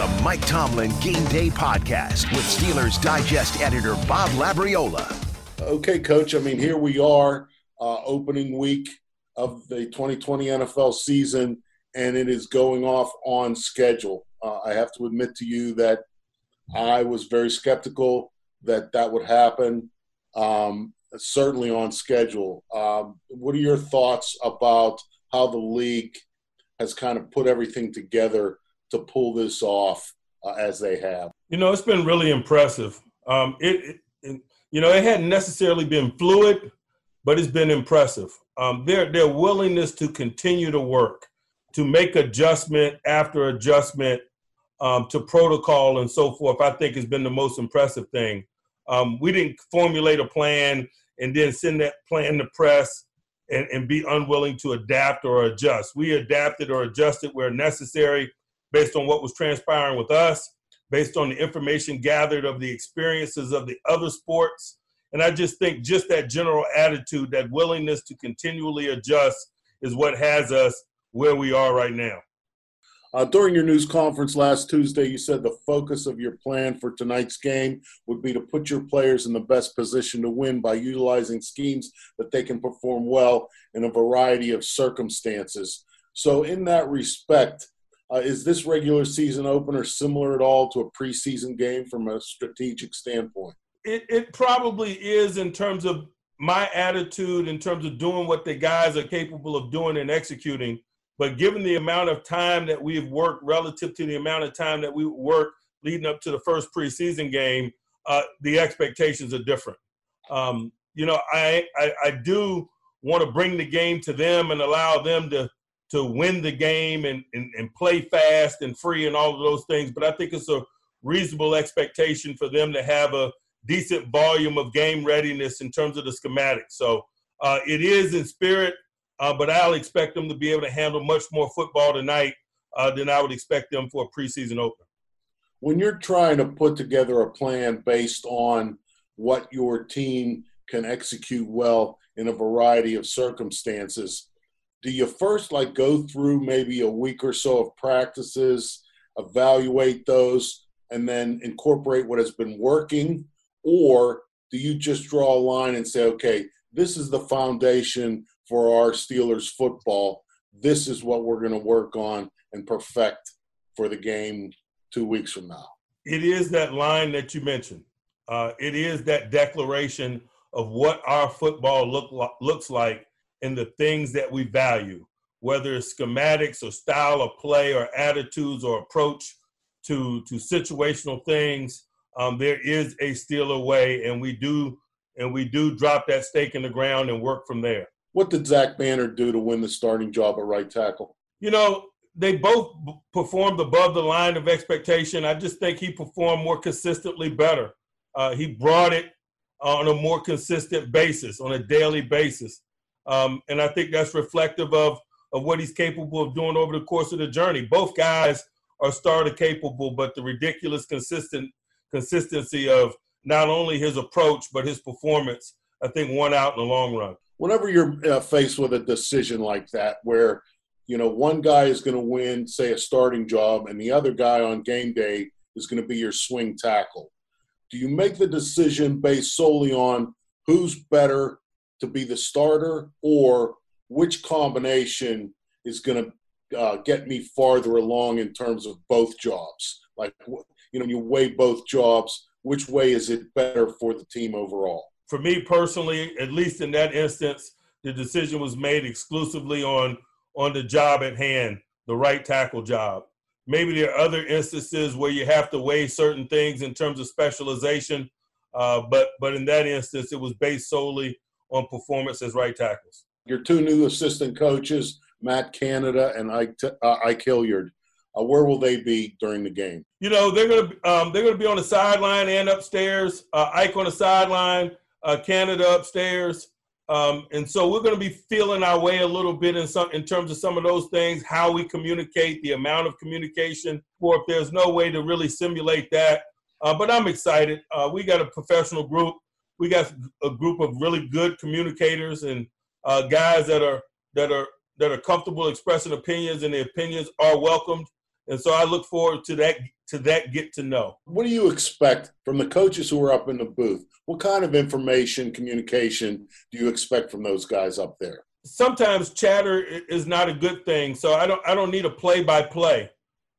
the Mike Tomlin Game Day Podcast with Steelers Digest editor Bob Labriola. Okay, Coach. I mean, here we are, uh, opening week of the 2020 NFL season, and it is going off on schedule. Uh, I have to admit to you that I was very skeptical that that would happen. Um, certainly on schedule. Um, what are your thoughts about how the league has kind of put everything together to pull this off uh, as they have? You know, it's been really impressive. Um, it, it, you know, it hadn't necessarily been fluid, but it's been impressive. Um, their their willingness to continue to work, to make adjustment after adjustment um, to protocol and so forth, I think has been the most impressive thing. Um, we didn't formulate a plan and then send that plan to press and, and be unwilling to adapt or adjust. We adapted or adjusted where necessary based on what was transpiring with us, based on the information gathered of the experiences of the other sports. And I just think just that general attitude, that willingness to continually adjust is what has us where we are right now. Uh, during your news conference last Tuesday, you said the focus of your plan for tonight's game would be to put your players in the best position to win by utilizing schemes that they can perform well in a variety of circumstances. So, in that respect, uh, is this regular season opener similar at all to a preseason game from a strategic standpoint? It, it probably is in terms of my attitude, in terms of doing what the guys are capable of doing and executing. But given the amount of time that we've worked relative to the amount of time that we worked leading up to the first preseason game, uh, the expectations are different. Um, you know, I, I, I do want to bring the game to them and allow them to to win the game and, and, and play fast and free and all of those things. But I think it's a reasonable expectation for them to have a decent volume of game readiness in terms of the schematic. So uh, it is in spirit, uh, but I'll expect them to be able to handle much more football tonight uh, than I would expect them for a preseason opener. When you're trying to put together a plan based on what your team can execute well in a variety of circumstances, do you first like go through maybe a week or so of practices, evaluate those, and then incorporate what has been working? Or do you just draw a line and say, okay, this is the foundation for our Steelers football. This is what we're going to work on and perfect for the game two weeks from now? It is that line that you mentioned. Uh, it is that declaration of what our football look, looks like in the things that we value, whether it's schematics or style of play or attitudes or approach to to situational things. Um, there is a Steeler way, and we do and we do drop that stake in the ground and work from there. What did Zach Banner do to win the starting job at right tackle? You know, they both performed above the line of expectation. I just think he performed more consistently better. Uh, he brought it on a more consistent basis, on a daily basis. Um, and I think that's reflective of, of what he's capable of doing over the course of the journey. Both guys are starter capable, but the ridiculous consistent consistency of not only his approach but his performance, I think, won out in the long run. Whenever you're uh, faced with a decision like that, where you know one guy is going to win, say a starting job, and the other guy on game day is going to be your swing tackle, do you make the decision based solely on who's better to be the starter or which combination is going to uh, get me farther along in terms of both jobs? Like, you know, you weigh both jobs, which way is it better for the team overall? For me personally, at least in that instance, the decision was made exclusively on on the job at hand, the right tackle job. Maybe there are other instances where you have to weigh certain things in terms of specialization, uh, but but in that instance, it was based solely on performance as right tackles. Your two new assistant coaches, Matt Canada and Ike, uh, Ike Hilliard, uh, where will they be during the game? You know, they're gonna um, they're gonna be on the sideline and upstairs. Uh, Ike on the sideline, uh, Canada upstairs, um, and so we're gonna be feeling our way a little bit in some in terms of some of those things, how we communicate, the amount of communication, or if there's no way to really simulate that. Uh, but I'm excited. Uh, we got a professional group we got a group of really good communicators and uh, guys that are that are that are comfortable expressing opinions, and the opinions are welcomed. And so I look forward to that to that get to know. What do you expect from the coaches who are up in the booth? What kind of information, communication do you expect from those guys up there? Sometimes chatter is not a good thing, so I don't I don't need a play by play.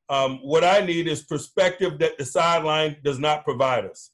What I need is perspective that the sideline does not provide us.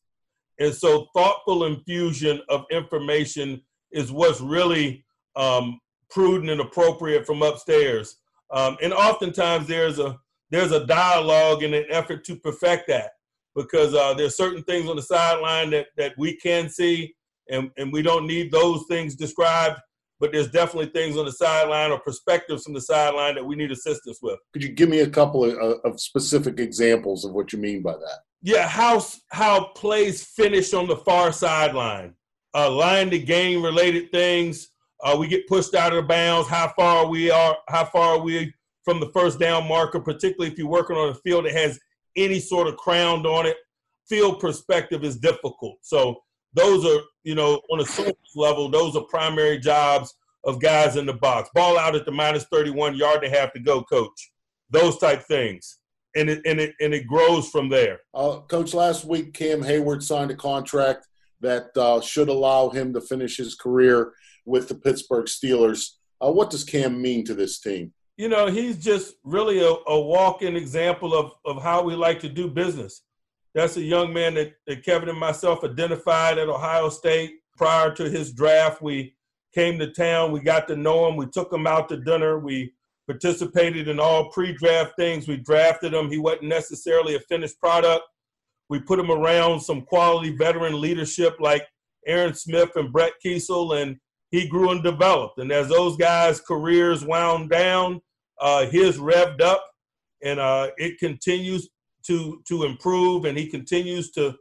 And so thoughtful infusion of information is what's really um, prudent and appropriate from upstairs. Um, and oftentimes there's a there's a dialogue in an effort to perfect that because uh, there's certain things on the sideline that that we can see and, and we don't need those things described but there's definitely things on the sideline or perspectives from the sideline that we need assistance with. Could you give me a couple of, uh, of specific examples of what you mean by that? Yeah how how plays finish on the far sideline. Uh, line to gain related things. Uh, we get pushed out of bounds. How far we are how far are we from the first down marker, particularly if you're working on a field that has any sort of crown on it. Field perspective is difficult. So those are, you know, on a surface level, those are primary jobs of guys in the box. Ball out at the minus 31 yard and a half to go, coach. Those type things. And it, and it, and it grows from there. Uh, coach, last week Cam Heyward signed a contract that uh, should allow him to finish his career with the Pittsburgh Steelers. Uh, what does Cam mean to this team? you know, he's just really a, a walk-in example of, of how we like to do business. That's a young man that, that Kevin and myself identified at Ohio State prior to his draft. We came to town, we got to know him, we took him out to dinner, we participated in all pre-draft things. We drafted him. He wasn't necessarily a finished product. We put him around some quality veteran leadership like Aaron Smith and Brett Keisel, and he grew and developed. And as those guys' careers wound down, uh, his revved up, and uh, it continues to to improve, and he continues to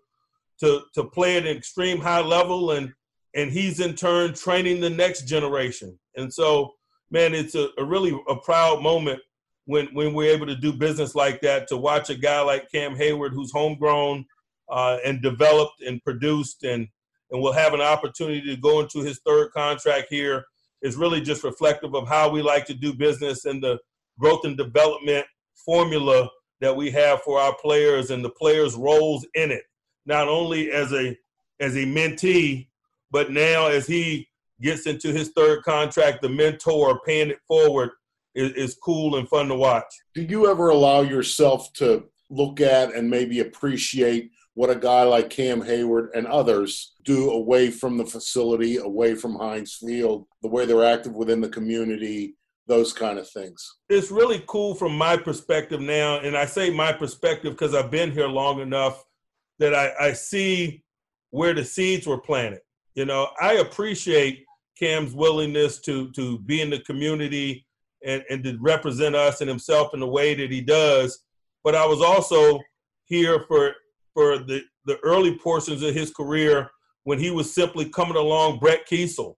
to to play at an extreme high level, and and he's in turn training the next generation. And so, man, it's a, a really a proud moment when when we're able to do business like that. To watch a guy like Cam Heyward, who's homegrown uh, and developed and produced, and and will have an opportunity to go into his third contract here is really just reflective of how we like to do business and the growth and development formula that we have for our players and the players' roles in it. Not only as a as a mentee, but now as he gets into his third contract, the mentor paying it forward is, is cool and fun to watch. Do you ever allow yourself to look at and maybe appreciate what a guy like Cam Heyward and others do away from the facility, away from Heinz Field, the way they're active within the community, those kind of things. It's really cool from my perspective now, and I say my perspective because I've been here long enough that I, I see where the seeds were planted. You know, I appreciate Cam's willingness to to be in the community and, and to represent us and himself in the way that he does. But I was also here for for the, the early portions of his career when he was simply coming along Brett Keisel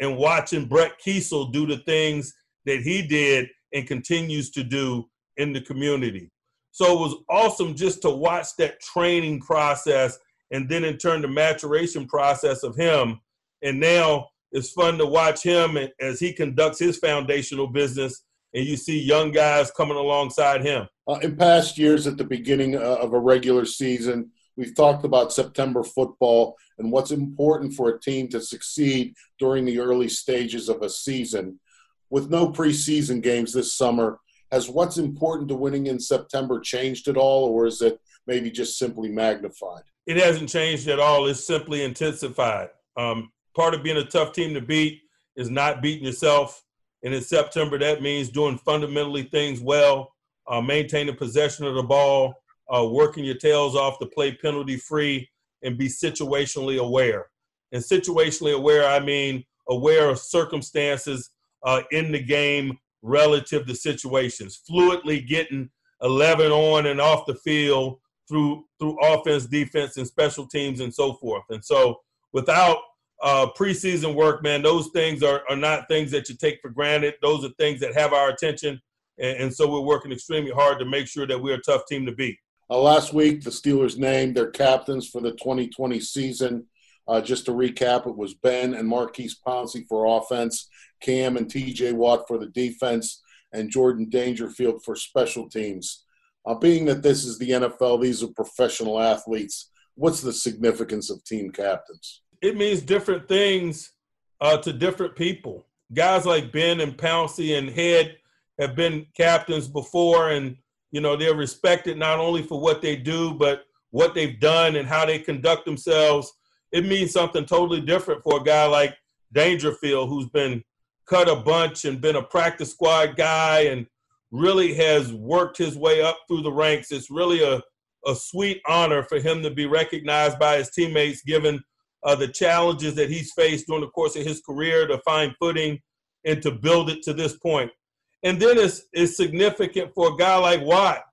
and watching Brett Keisel do the things that he did and continues to do in the community. So it was awesome just to watch that training process and then in turn the maturation process of him. And now it's fun to watch him as he conducts his foundational business and you see young guys coming alongside him. Uh, in past years, at the beginning uh, of a regular season, we've talked about September football and what's important for a team to succeed during the early stages of a season. With no preseason games this summer, has what's important to winning in September changed at all, or is it maybe just simply magnified? It hasn't changed at all. It's simply intensified. Um, part of being a tough team to beat is not beating yourself and in September, that means doing fundamentally things well, uh, maintaining possession of the ball, uh, working your tails off to play penalty free, and be situationally aware. And situationally aware, I mean aware of circumstances uh, in the game relative to situations, fluidly getting 11 on and off the field through through offense, defense, and special teams and so forth. And so, without uh, preseason work, man, those things are, are not things that you take for granted. Those are things that have our attention. And, and so we're working extremely hard to make sure that we're a tough team to beat. Uh, last week, the Steelers named their captains for the 2020 season. Uh, just to recap, it was Ben and Maurkice Pouncey for offense, Cam and TJ Watt for the defense, and Jordan Dangerfield for special teams. Uh, being that this is the NFL, these are professional athletes. What's the significance of team captains? It means different things uh, to different people. Guys like Ben and Pouncey and Head have been captains before, and you know they're respected not only for what they do, but what they've done and how they conduct themselves. It means something totally different for a guy like Dangerfield, who's been cut a bunch and been a practice squad guy and really has worked his way up through the ranks. It's really a, a sweet honor for him to be recognized by his teammates, given uh, the challenges that he's faced during the course of his career to find footing and to build it to this point. And then it's, it's significant for a guy like Watt,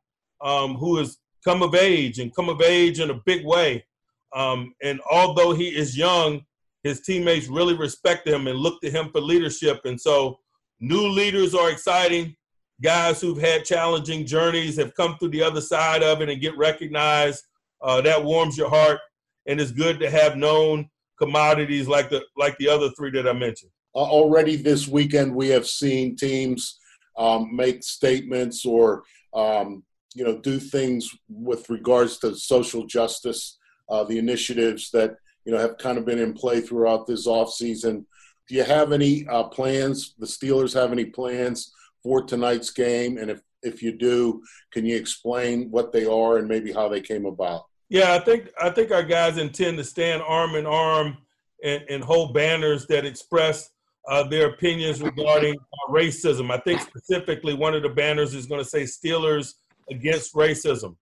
um, who has come of age and come of age in a big way. Um, and although he is young, his teammates really respect him and look to him for leadership. And so, new leaders are exciting. Guys who've had challenging journeys have come through the other side of it and get recognized. Uh, that warms your heart, and it's good to have known commodities like the like the other three that I mentioned. Uh, already this weekend, we have seen teams um, make statements or um, you know do things with regards to social justice, uh, the initiatives that you know, have kind of been in play throughout this offseason. Do you have any uh, plans? The Steelers have any plans for tonight's game? And if, if you do, can you explain what they are and maybe how they came about? Yeah, I think I think our guys intend to stand arm in arm and, and hold banners that express uh, their opinions regarding uh, racism. I think specifically one of the banners is going to say Steelers against racism,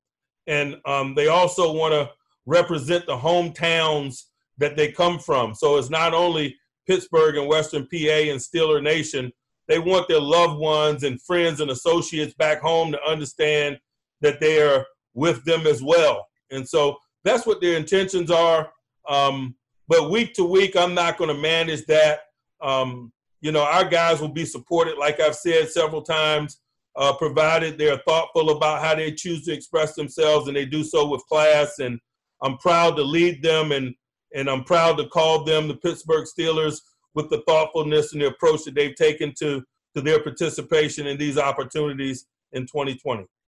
and um, they also want to represent the hometowns that they come from. So it's not only Pittsburgh and Western PA and Steeler Nation. They want their loved ones and friends and associates back home to understand that they are with them as well. And so that's what their intentions are. Um, but week to week, I'm not going to manage that. Um, you know, our guys will be supported, like I've said several times, uh, provided they're thoughtful about how they choose to express themselves and they do so with class. And I'm proud to lead them and and I'm proud to call them the Pittsburgh Steelers with the thoughtfulness and the approach that they've taken to to their participation in these opportunities in 2020.